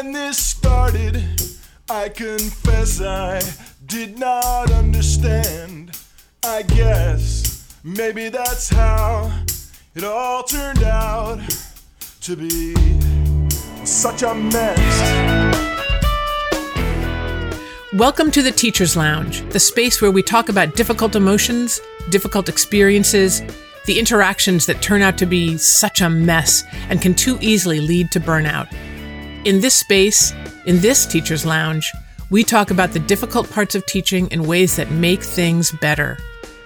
When this started, I confess I did not understand. I guess maybe that's how it all turned out to be such a mess. Welcome to the Teacher's Lounge, the space where we talk about difficult emotions, difficult experiences, the interactions that turn out to be such a mess and can too easily lead to burnout. In this space, in this Teacher's Lounge, we talk about the difficult parts of teaching in ways that make things better,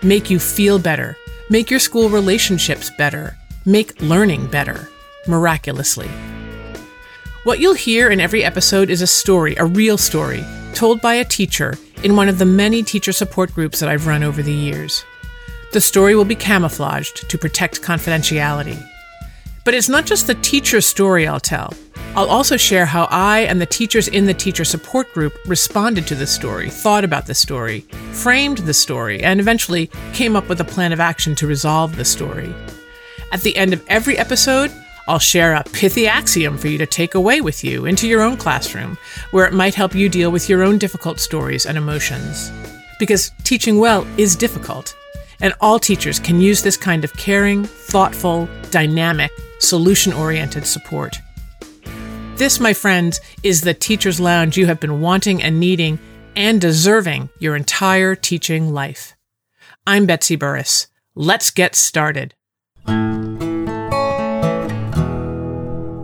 make you feel better, make your school relationships better, make learning better, miraculously. What you'll hear in every episode is a story, a real story, told by a teacher in one of the many teacher support groups that I've run over the years. The story will be camouflaged to protect confidentiality. But it's not just the teacher's story I'll tell. I'll also share how I and the teachers in the teacher support group responded to the story, thought about the story, framed the story, and eventually came up with a plan of action to resolve the story. At the end of every episode, I'll share a pithy axiom for you to take away with you into your own classroom, where it might help you deal with your own difficult stories and emotions. Because teaching well is difficult, and all teachers can use this kind of caring, thoughtful, dynamic, solution oriented support. This, my friends, is the teacher's lounge you have been wanting and needing and deserving your entire teaching life. I'm Betsy Burris. Let's get started.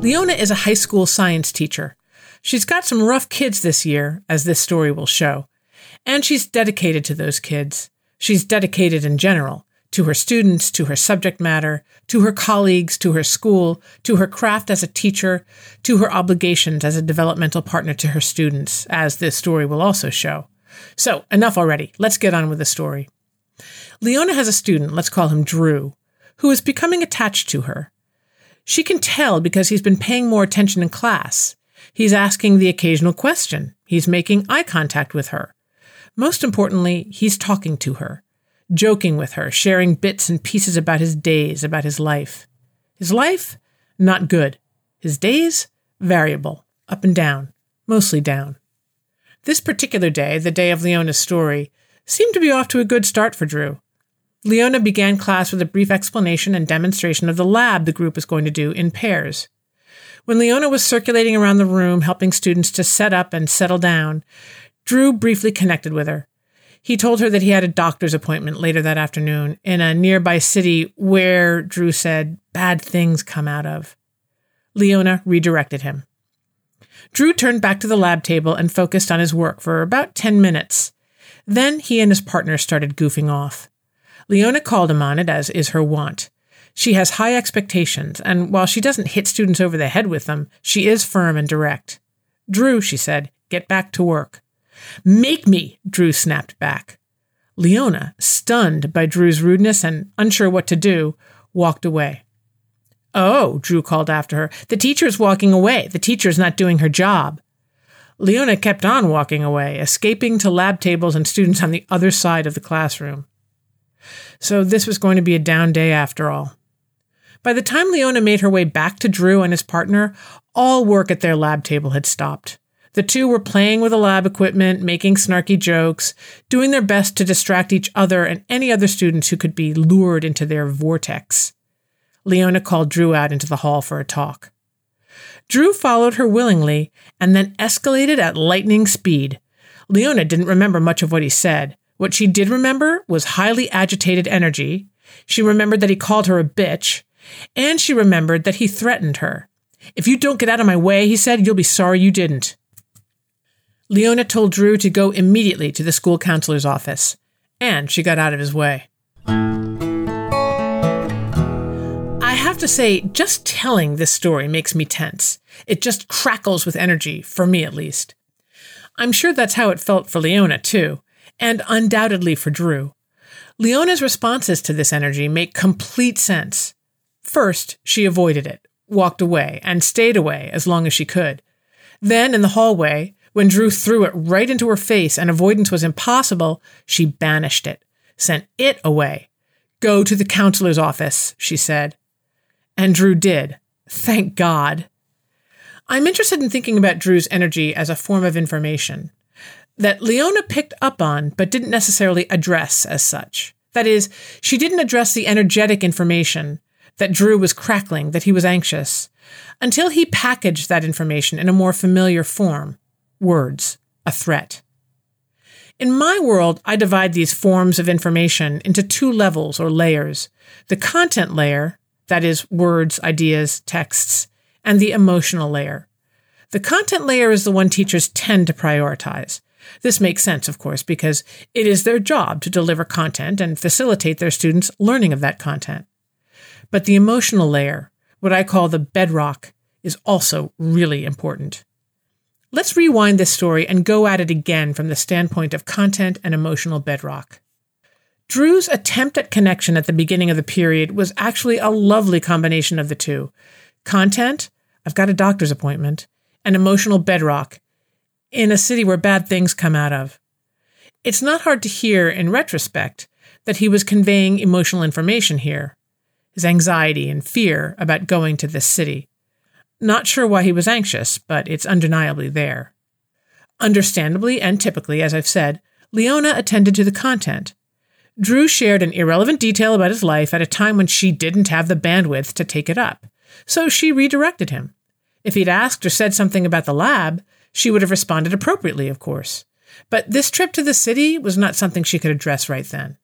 Leona is a high school science teacher. She's got some rough kids this year, as this story will show, and she's dedicated to those kids. She's dedicated in general to her students, to her subject matter, to her colleagues, to her school, to her craft as a teacher, to her obligations as a developmental partner to her students, as this story will also show. So, enough already. Let's get on with the story. Leona has a student, let's call him Drew, who is becoming attached to her. She can tell because he's been paying more attention in class. He's asking the occasional question. He's making eye contact with her. Most importantly, he's talking to her, joking with her, sharing bits and pieces about his days, about his life. His life? Not good. His days? Variable, up and down, mostly down. This particular day, the day of Leona's story, seemed to be off to a good start for Drew. Leona began class with a brief explanation and demonstration of the lab the group was going to do in pairs. When Leona was circulating around the room, helping students to set up and settle down, Drew briefly connected with her. He told her that he had a doctor's appointment later that afternoon in a nearby city where, Drew said, bad things come out of. Leona redirected him. Drew turned back to the lab table and focused on his work for about 10 minutes. Then he and his partner started goofing off. Leona called him on it, as is her wont. She has high expectations, and while she doesn't hit students over the head with them, she is firm and direct. Drew, she said, get back to work. Make me, Drew snapped back. Leona, stunned by Drew's rudeness and unsure what to do, walked away. Oh, Drew called after her, the teacher's walking away. The teacher's not doing her job. Leona kept on walking away, escaping to lab tables and students on the other side of the classroom. So this was going to be a down day after all. By the time Leona made her way back to Drew and his partner, all work at their lab table had stopped. The two were playing with the lab equipment, making snarky jokes, doing their best to distract each other and any other students who could be lured into their vortex. Leona called Drew out into the hall for a talk. Drew followed her willingly and then escalated at lightning speed. Leona didn't remember much of what he said, what she did remember was highly agitated energy. She remembered that he called her a bitch, and she remembered that he threatened her. If you don't get out of my way, he said, you'll be sorry you didn't. Leona told Drew to go immediately to the school counselor's office, and she got out of his way. I have to say, just telling this story makes me tense. It just crackles with energy, for me at least. I'm sure that's how it felt for Leona, too and undoubtedly for Drew. Leona's responses to this energy make complete sense. First, she avoided it, walked away, and stayed away as long as she could. Then, in the hallway, when Drew threw it right into her face and avoidance was impossible, she banished it, sent it away. Go to the counselor's office, she said. And Drew did. Thank God. I'm interested in thinking about Drew's energy as a form of information that Leona picked up on but didn't necessarily address as such. That is, she didn't address the energetic information that Drew was crackling, that he was anxious, until he packaged that information in a more familiar form words, a threat. In my world, I divide these forms of information into two levels or layers the content layer, that is, words, ideas, texts, and the emotional layer. The content layer is the one teachers tend to prioritize. This makes sense, of course, because it is their job to deliver content and facilitate their students' learning of that content. But the emotional layer, what I call the bedrock, is also really important. Let's rewind this story and go at it again from the standpoint of content and emotional bedrock. Drew's attempt at connection at the beginning of the period was actually a lovely combination of the two content, I've got a doctor's appointment, and emotional bedrock in a city where bad things come out of. It's not hard to hear in retrospect that he was conveying emotional information here his anxiety and fear about going to this city. Not sure why he was anxious, but it's undeniably there. Understandably and typically, as I've said, Leona attended to the content. Drew shared an irrelevant detail about his life at a time when she didn't have the bandwidth to take it up, so she redirected him. If he'd asked or said something about the lab, she would have responded appropriately, of course. But this trip to the city was not something she could address right then.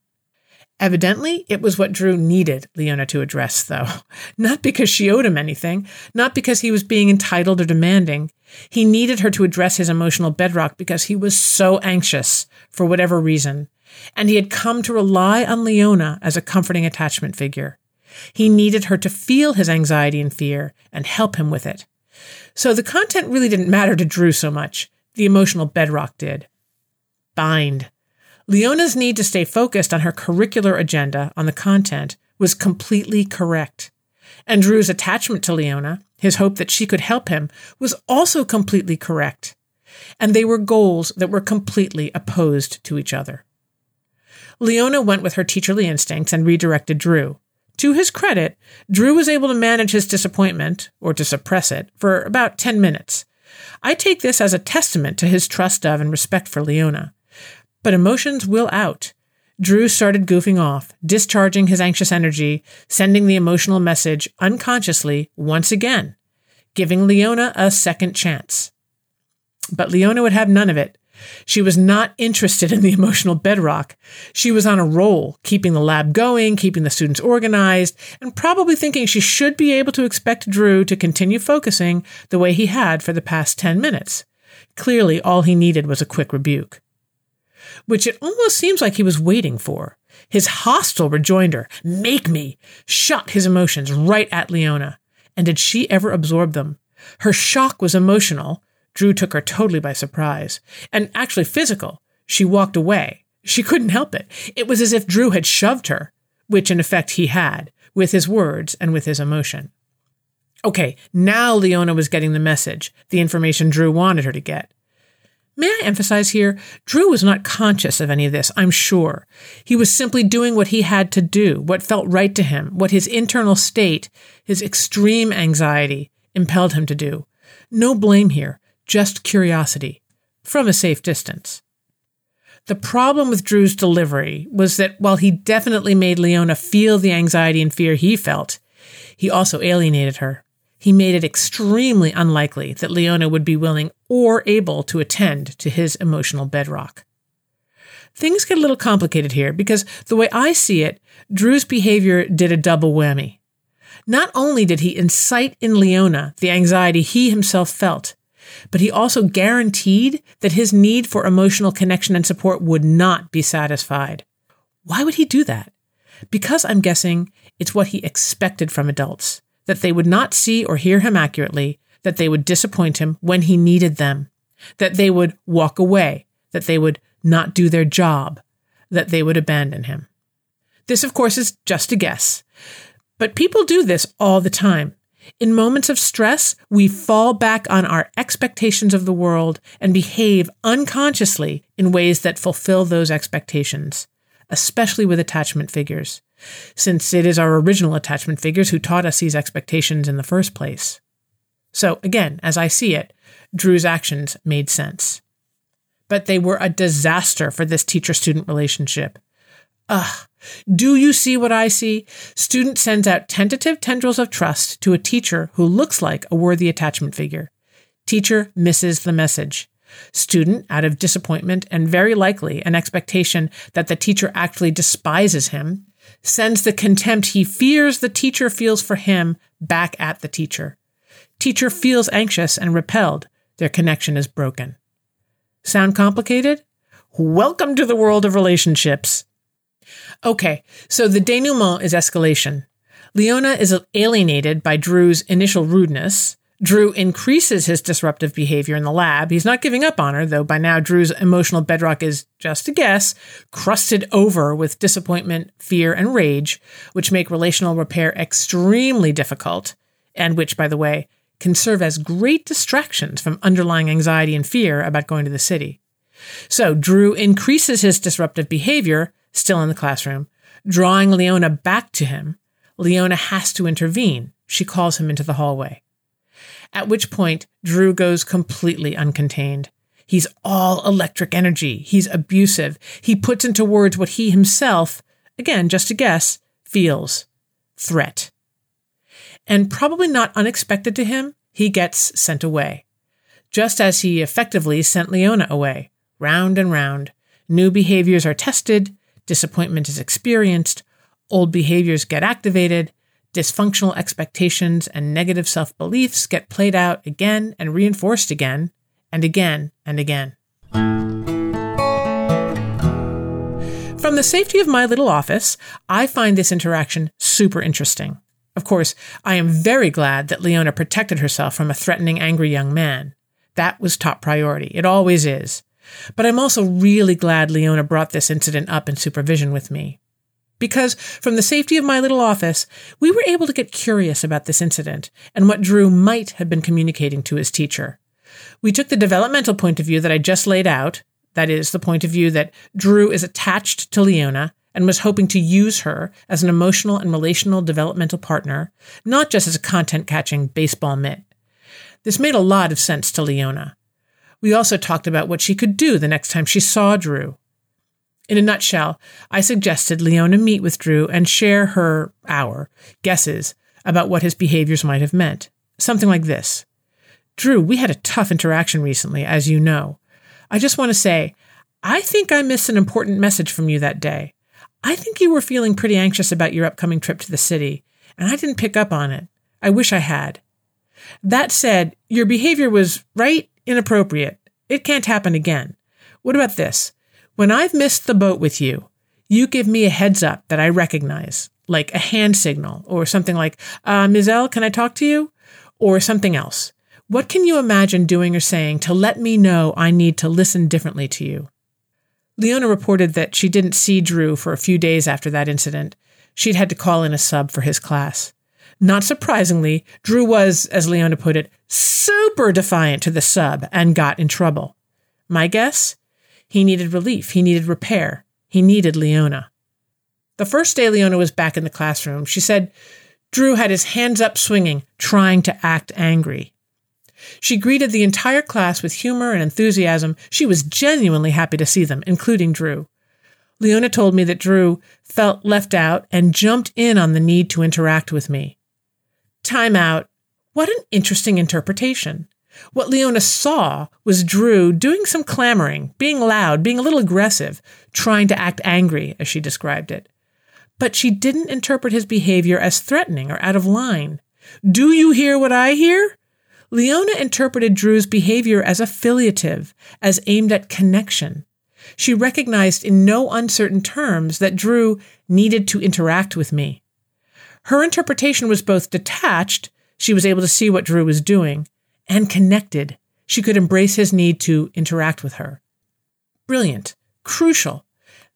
Evidently, it was what Drew needed Leona to address, though. Not because she owed him anything, not because he was being entitled or demanding. He needed her to address his emotional bedrock because he was so anxious, for whatever reason, and he had come to rely on Leona as a comforting attachment figure. He needed her to feel his anxiety and fear and help him with it. So the content really didn't matter to Drew so much. The emotional bedrock did. Bind. Leona's need to stay focused on her curricular agenda on the content was completely correct. And Drew's attachment to Leona, his hope that she could help him, was also completely correct. And they were goals that were completely opposed to each other. Leona went with her teacherly instincts and redirected Drew. To his credit, Drew was able to manage his disappointment, or to suppress it, for about 10 minutes. I take this as a testament to his trust of and respect for Leona. But emotions will out. Drew started goofing off, discharging his anxious energy, sending the emotional message unconsciously once again, giving Leona a second chance. But Leona would have none of it. She was not interested in the emotional bedrock. She was on a roll, keeping the lab going, keeping the students organized, and probably thinking she should be able to expect Drew to continue focusing the way he had for the past 10 minutes. Clearly, all he needed was a quick rebuke which it almost seems like he was waiting for. His hostile rejoinder, make me, shot his emotions right at Leona. And did she ever absorb them? Her shock was emotional. Drew took her totally by surprise. And actually physical. She walked away. She couldn't help it. It was as if Drew had shoved her, which in effect he had, with his words and with his emotion. Okay, now Leona was getting the message, the information Drew wanted her to get. May I emphasize here, Drew was not conscious of any of this, I'm sure. He was simply doing what he had to do, what felt right to him, what his internal state, his extreme anxiety, impelled him to do. No blame here, just curiosity, from a safe distance. The problem with Drew's delivery was that while he definitely made Leona feel the anxiety and fear he felt, he also alienated her he made it extremely unlikely that Leona would be willing or able to attend to his emotional bedrock. Things get a little complicated here because the way I see it, Drew's behavior did a double whammy. Not only did he incite in Leona the anxiety he himself felt, but he also guaranteed that his need for emotional connection and support would not be satisfied. Why would he do that? Because I'm guessing it's what he expected from adults that they would not see or hear him accurately, that they would disappoint him when he needed them, that they would walk away, that they would not do their job, that they would abandon him. This, of course, is just a guess. But people do this all the time. In moments of stress, we fall back on our expectations of the world and behave unconsciously in ways that fulfill those expectations, especially with attachment figures since it is our original attachment figures who taught us these expectations in the first place. So again, as I see it, Drew's actions made sense. But they were a disaster for this teacher student relationship. Ugh. Do you see what I see? Student sends out tentative tendrils of trust to a teacher who looks like a worthy attachment figure. Teacher misses the message. Student, out of disappointment and very likely an expectation that the teacher actually despises him, sends the contempt he fears the teacher feels for him back at the teacher. Teacher feels anxious and repelled. Their connection is broken. Sound complicated? Welcome to the world of relationships. Okay, so the denouement is escalation. Leona is alienated by Drew's initial rudeness. Drew increases his disruptive behavior in the lab. He's not giving up on her, though by now Drew's emotional bedrock is, just a guess, crusted over with disappointment, fear, and rage, which make relational repair extremely difficult, and which, by the way, can serve as great distractions from underlying anxiety and fear about going to the city. So Drew increases his disruptive behavior, still in the classroom, drawing Leona back to him. Leona has to intervene. She calls him into the hallway. At which point, Drew goes completely uncontained. He's all electric energy. He's abusive. He puts into words what he himself, again, just a guess, feels threat. And probably not unexpected to him, he gets sent away. Just as he effectively sent Leona away, round and round. New behaviors are tested, disappointment is experienced, old behaviors get activated, dysfunctional expectations and negative self beliefs get played out again and reinforced again and again and again. From the safety of my little office, I find this interaction super interesting. Of course, I am very glad that Leona protected herself from a threatening, angry young man. That was top priority. It always is. But I'm also really glad Leona brought this incident up in supervision with me. Because from the safety of my little office, we were able to get curious about this incident and what Drew might have been communicating to his teacher. We took the developmental point of view that I just laid out, that is, the point of view that Drew is attached to Leona and was hoping to use her as an emotional and relational developmental partner, not just as a content catching baseball mitt. This made a lot of sense to Leona. We also talked about what she could do the next time she saw Drew. In a nutshell, I suggested Leona meet with Drew and share her, our, guesses about what his behaviors might have meant. Something like this Drew, we had a tough interaction recently, as you know. I just want to say, I think I missed an important message from you that day. I think you were feeling pretty anxious about your upcoming trip to the city, and I didn't pick up on it. I wish I had. That said, your behavior was, right, inappropriate. It can't happen again. What about this? When I've missed the boat with you, you give me a heads up that I recognize, like a hand signal or something like, uh, Ms. L, can I talk to you? Or something else. What can you imagine doing or saying to let me know I need to listen differently to you? Leona reported that she didn't see Drew for a few days after that incident. She'd had to call in a sub for his class. Not surprisingly, Drew was, as Leona put it, super defiant to the sub and got in trouble. My guess? He needed relief. He needed repair. He needed Leona. The first day Leona was back in the classroom, she said Drew had his hands up swinging, trying to act angry. She greeted the entire class with humor and enthusiasm. She was genuinely happy to see them, including Drew. Leona told me that Drew felt left out and jumped in on the need to interact with me. Time out. What an interesting interpretation. What Leona saw was Drew doing some clamoring, being loud, being a little aggressive, trying to act angry, as she described it. But she didn't interpret his behavior as threatening or out of line. Do you hear what I hear? Leona interpreted Drew's behavior as affiliative, as aimed at connection. She recognized in no uncertain terms that Drew needed to interact with me. Her interpretation was both detached, she was able to see what Drew was doing, and connected. She could embrace his need to interact with her. Brilliant, crucial,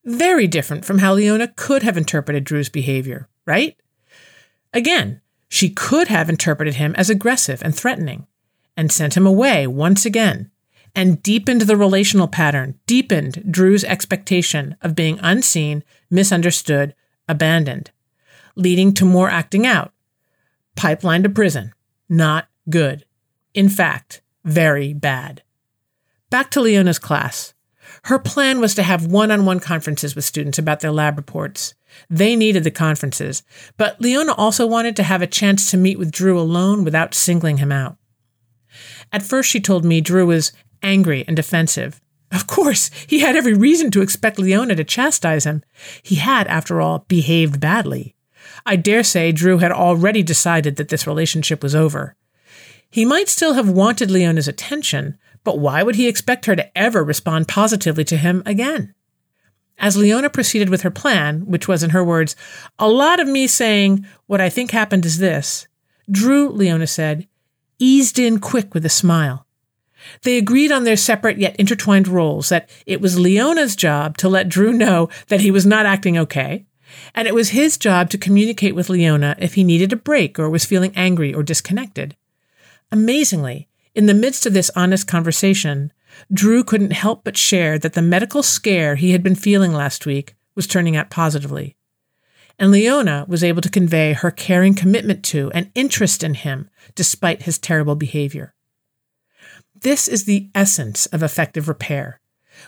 very different from how Leona could have interpreted Drew's behavior, right? Again, she could have interpreted him as aggressive and threatening and sent him away once again and deepened the relational pattern, deepened Drew's expectation of being unseen, misunderstood, abandoned, leading to more acting out. Pipeline to prison. Not good. In fact, very bad. Back to Leona's class. Her plan was to have one on one conferences with students about their lab reports. They needed the conferences, but Leona also wanted to have a chance to meet with Drew alone without singling him out. At first, she told me Drew was angry and defensive. Of course, he had every reason to expect Leona to chastise him. He had, after all, behaved badly. I dare say Drew had already decided that this relationship was over. He might still have wanted Leona's attention, but why would he expect her to ever respond positively to him again? As Leona proceeded with her plan, which was, in her words, a lot of me saying, What I think happened is this, Drew, Leona said, eased in quick with a smile. They agreed on their separate yet intertwined roles that it was Leona's job to let Drew know that he was not acting okay, and it was his job to communicate with Leona if he needed a break or was feeling angry or disconnected. Amazingly, in the midst of this honest conversation, Drew couldn't help but share that the medical scare he had been feeling last week was turning out positively. And Leona was able to convey her caring commitment to and interest in him despite his terrible behavior. This is the essence of effective repair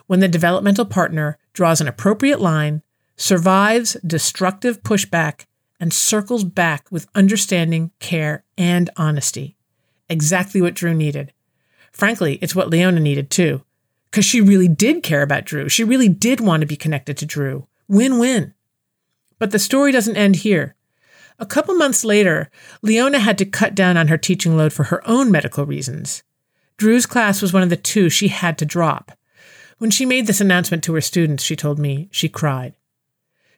when the developmental partner draws an appropriate line, survives destructive pushback, and circles back with understanding, care, and honesty. Exactly what Drew needed. Frankly, it's what Leona needed too, because she really did care about Drew. She really did want to be connected to Drew. Win win. But the story doesn't end here. A couple months later, Leona had to cut down on her teaching load for her own medical reasons. Drew's class was one of the two she had to drop. When she made this announcement to her students, she told me she cried.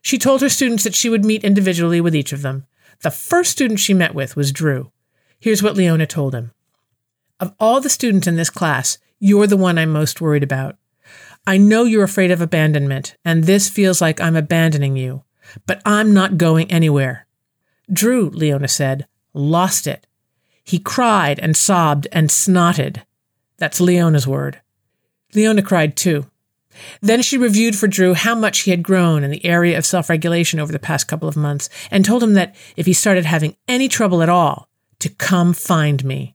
She told her students that she would meet individually with each of them. The first student she met with was Drew. Here's what Leona told him of all the students in this class, you're the one I'm most worried about. I know you're afraid of abandonment, and this feels like I'm abandoning you, but I'm not going anywhere. Drew, Leona said, lost it. He cried and sobbed and snotted. That's Leona's word. Leona cried too. Then she reviewed for Drew how much he had grown in the area of self regulation over the past couple of months and told him that if he started having any trouble at all, to come find me.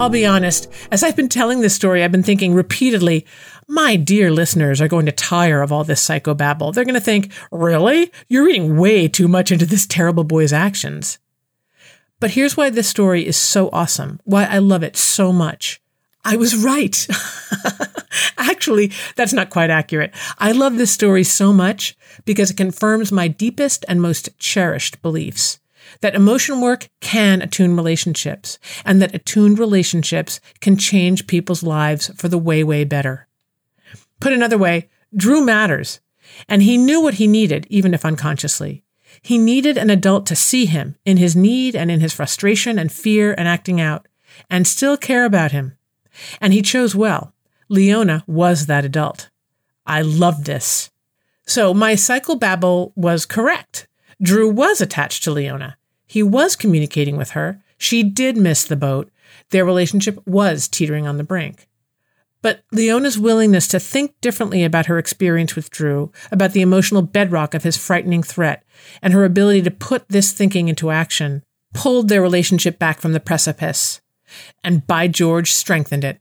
I'll be honest, as I've been telling this story, I've been thinking repeatedly, my dear listeners are going to tire of all this psychobabble. They're going to think, really? You're reading way too much into this terrible boy's actions. But here's why this story is so awesome, why I love it so much. I was right. Actually, that's not quite accurate. I love this story so much because it confirms my deepest and most cherished beliefs that emotion work can attune relationships and that attuned relationships can change people's lives for the way, way better. Put another way, Drew matters and he knew what he needed, even if unconsciously. He needed an adult to see him in his need and in his frustration and fear and acting out and still care about him. And he chose well. Leona was that adult. I love this. So my psychobabble was correct. Drew was attached to Leona. He was communicating with her. She did miss the boat. Their relationship was teetering on the brink. But Leona's willingness to think differently about her experience with Drew, about the emotional bedrock of his frightening threat, and her ability to put this thinking into action, pulled their relationship back from the precipice. And by George, strengthened it.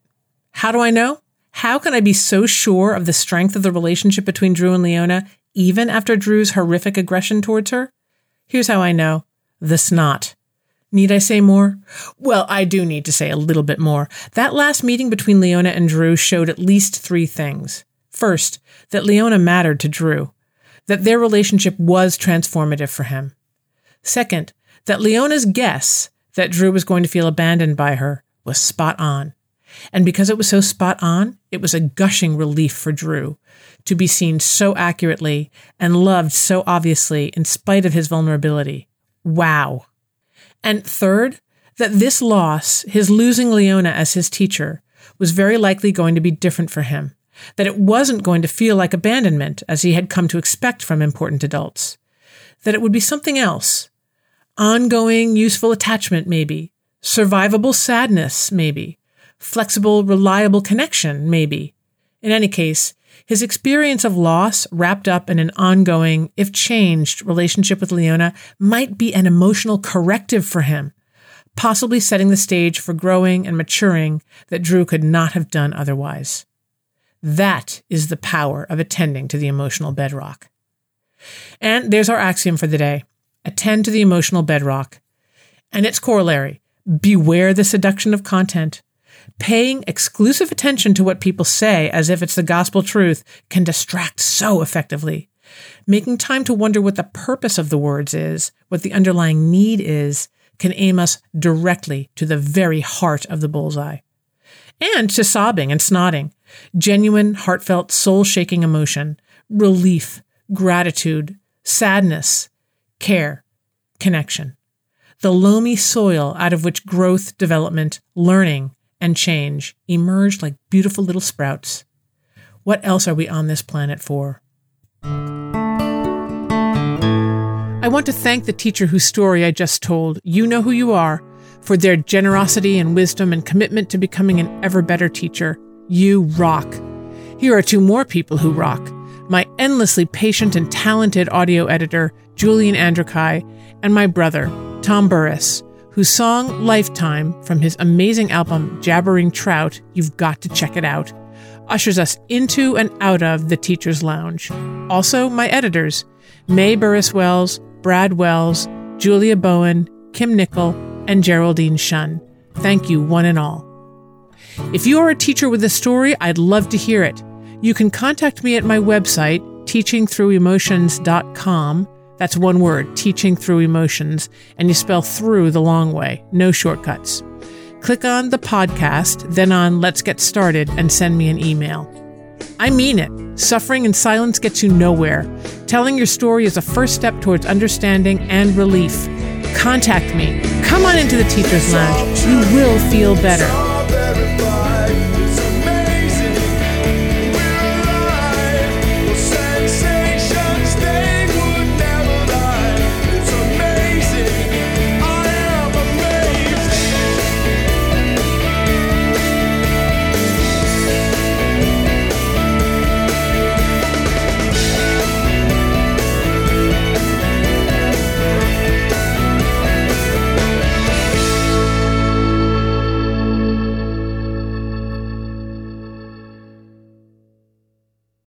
How do I know? How can I be so sure of the strength of the relationship between Drew and Leona, even after Drew's horrific aggression towards her? Here's how I know the snot. Need I say more? Well, I do need to say a little bit more. That last meeting between Leona and Drew showed at least three things. First, that Leona mattered to Drew, that their relationship was transformative for him. Second, that Leona's guess that Drew was going to feel abandoned by her was spot on. And because it was so spot on, it was a gushing relief for Drew to be seen so accurately and loved so obviously in spite of his vulnerability. Wow. And third, that this loss, his losing Leona as his teacher, was very likely going to be different for him. That it wasn't going to feel like abandonment as he had come to expect from important adults. That it would be something else. Ongoing, useful attachment, maybe. Survivable sadness, maybe. Flexible, reliable connection, maybe. In any case, his experience of loss wrapped up in an ongoing, if changed, relationship with Leona might be an emotional corrective for him, possibly setting the stage for growing and maturing that Drew could not have done otherwise. That is the power of attending to the emotional bedrock. And there's our axiom for the day attend to the emotional bedrock. And its corollary beware the seduction of content. Paying exclusive attention to what people say as if it's the gospel truth can distract so effectively. Making time to wonder what the purpose of the words is, what the underlying need is, can aim us directly to the very heart of the bullseye. And to sobbing and snotting, genuine, heartfelt, soul shaking emotion, relief, gratitude, sadness, care, connection. The loamy soil out of which growth, development, learning, and change emerge like beautiful little sprouts. What else are we on this planet for? I want to thank the teacher whose story I just told, You Know Who You Are, for their generosity and wisdom and commitment to becoming an ever better teacher. You rock. Here are two more people who rock my endlessly patient and talented audio editor, Julian Andrekai, and my brother, Tom Burris, whose song Lifetime from his amazing album Jabbering Trout, you've got to check it out, ushers us into and out of the Teacher's Lounge. Also, my editors, May Burris Wells, Brad Wells, Julia Bowen, Kim Nickel, and Geraldine Shun. Thank you, one and all. If you are a teacher with a story, I'd love to hear it. You can contact me at my website, teachingthroughemotions.com. That's one word, teaching through emotions, and you spell through the long way, no shortcuts. Click on the podcast, then on Let's Get Started, and send me an email. I mean it. Suffering in silence gets you nowhere. Telling your story is a first step towards understanding and relief. Contact me. Come on into the Teacher's Lounge. You will feel better.